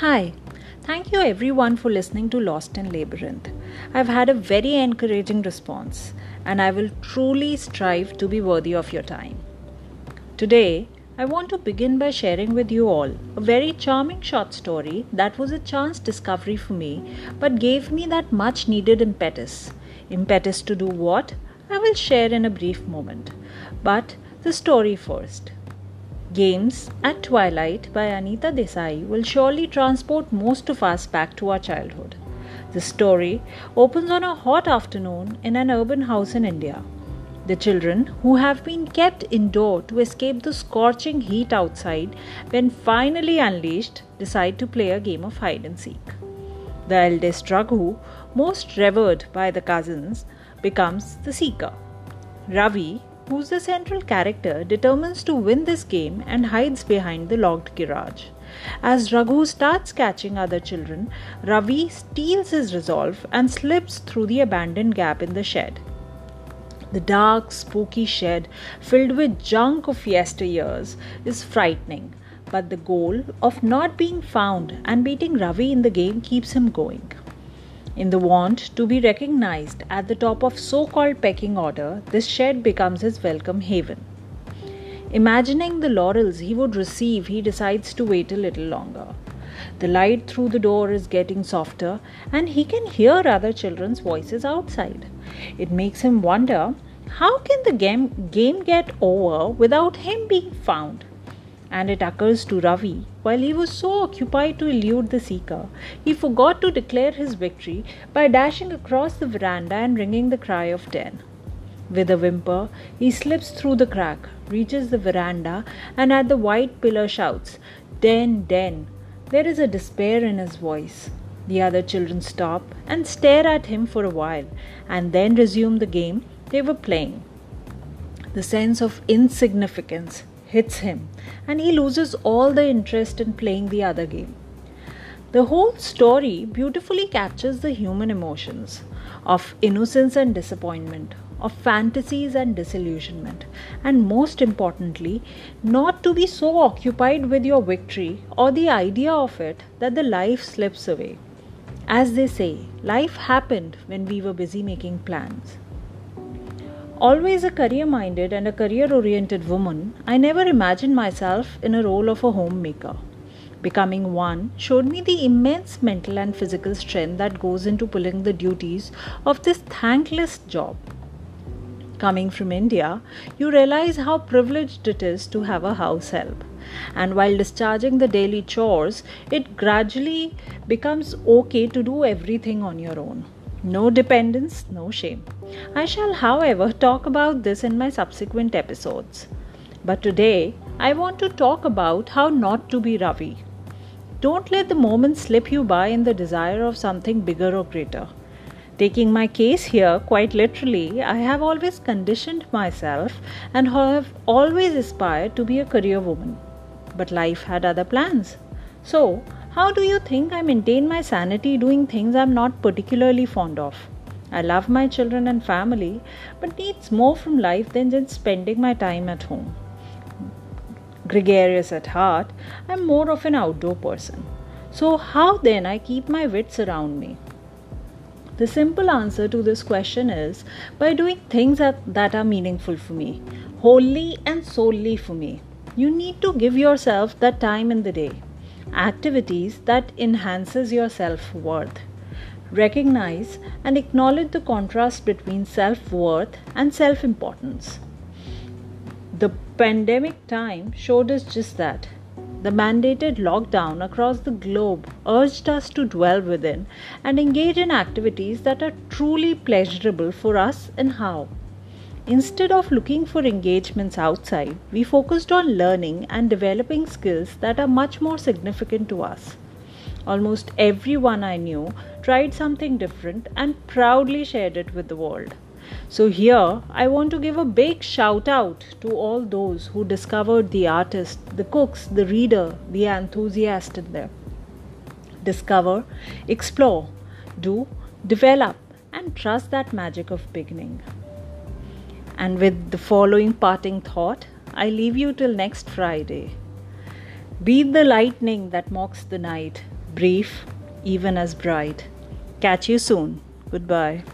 Hi, thank you everyone for listening to Lost in Labyrinth. I've had a very encouraging response, and I will truly strive to be worthy of your time. Today, I want to begin by sharing with you all a very charming short story that was a chance discovery for me but gave me that much needed impetus. Impetus to do what? I will share in a brief moment. But the story first. Games at Twilight by Anita Desai will surely transport most of us back to our childhood. The story opens on a hot afternoon in an urban house in India. The children, who have been kept indoor to escape the scorching heat outside, when finally unleashed, decide to play a game of hide and seek. The eldest Raghu, most revered by the cousins, becomes the seeker. Ravi, who's the central character, determines to win this game and hides behind the locked garage. As Raghu starts catching other children, Ravi steals his resolve and slips through the abandoned gap in the shed. The dark, spooky shed, filled with junk of yesteryears, is frightening, but the goal of not being found and beating Ravi in the game keeps him going. In the want to be recognized at the top of so called pecking order, this shed becomes his welcome haven. Imagining the laurels he would receive, he decides to wait a little longer. The light through the door is getting softer, and he can hear other children's voices outside. It makes him wonder how can the game, game get over without him being found? And it occurs to Ravi, while he was so occupied to elude the seeker, he forgot to declare his victory by dashing across the veranda and ringing the cry of den. With a whimper, he slips through the crack, reaches the veranda, and at the white pillar shouts, Den, Den. There is a despair in his voice. The other children stop and stare at him for a while, and then resume the game they were playing. The sense of insignificance, hits him and he loses all the interest in playing the other game. The whole story beautifully captures the human emotions of innocence and disappointment, of fantasies and disillusionment, and most importantly, not to be so occupied with your victory or the idea of it that the life slips away. As they say, life happened when we were busy making plans. Always a career minded and a career oriented woman, I never imagined myself in a role of a homemaker. Becoming one showed me the immense mental and physical strength that goes into pulling the duties of this thankless job. Coming from India, you realize how privileged it is to have a house help. And while discharging the daily chores, it gradually becomes okay to do everything on your own. No dependence, no shame. I shall, however, talk about this in my subsequent episodes. But today, I want to talk about how not to be Ravi. Don't let the moment slip you by in the desire of something bigger or greater. Taking my case here quite literally, I have always conditioned myself and have always aspired to be a career woman. But life had other plans. So, how do you think I maintain my sanity doing things I'm not particularly fond of? I love my children and family, but needs more from life than just spending my time at home. Gregarious at heart, I'm more of an outdoor person. So, how then I keep my wits around me? The simple answer to this question is by doing things that, that are meaningful for me, wholly and solely for me. You need to give yourself that time in the day activities that enhances your self-worth. Recognize and acknowledge the contrast between self-worth and self-importance. The pandemic time showed us just that. The mandated lockdown across the globe urged us to dwell within and engage in activities that are truly pleasurable for us and how Instead of looking for engagements outside, we focused on learning and developing skills that are much more significant to us. Almost everyone I knew tried something different and proudly shared it with the world. So, here I want to give a big shout out to all those who discovered the artist, the cooks, the reader, the enthusiast in them. Discover, explore, do, develop, and trust that magic of beginning. And with the following parting thought, I leave you till next Friday. Be the lightning that mocks the night. brief, even as bright. Catch you soon. Goodbye.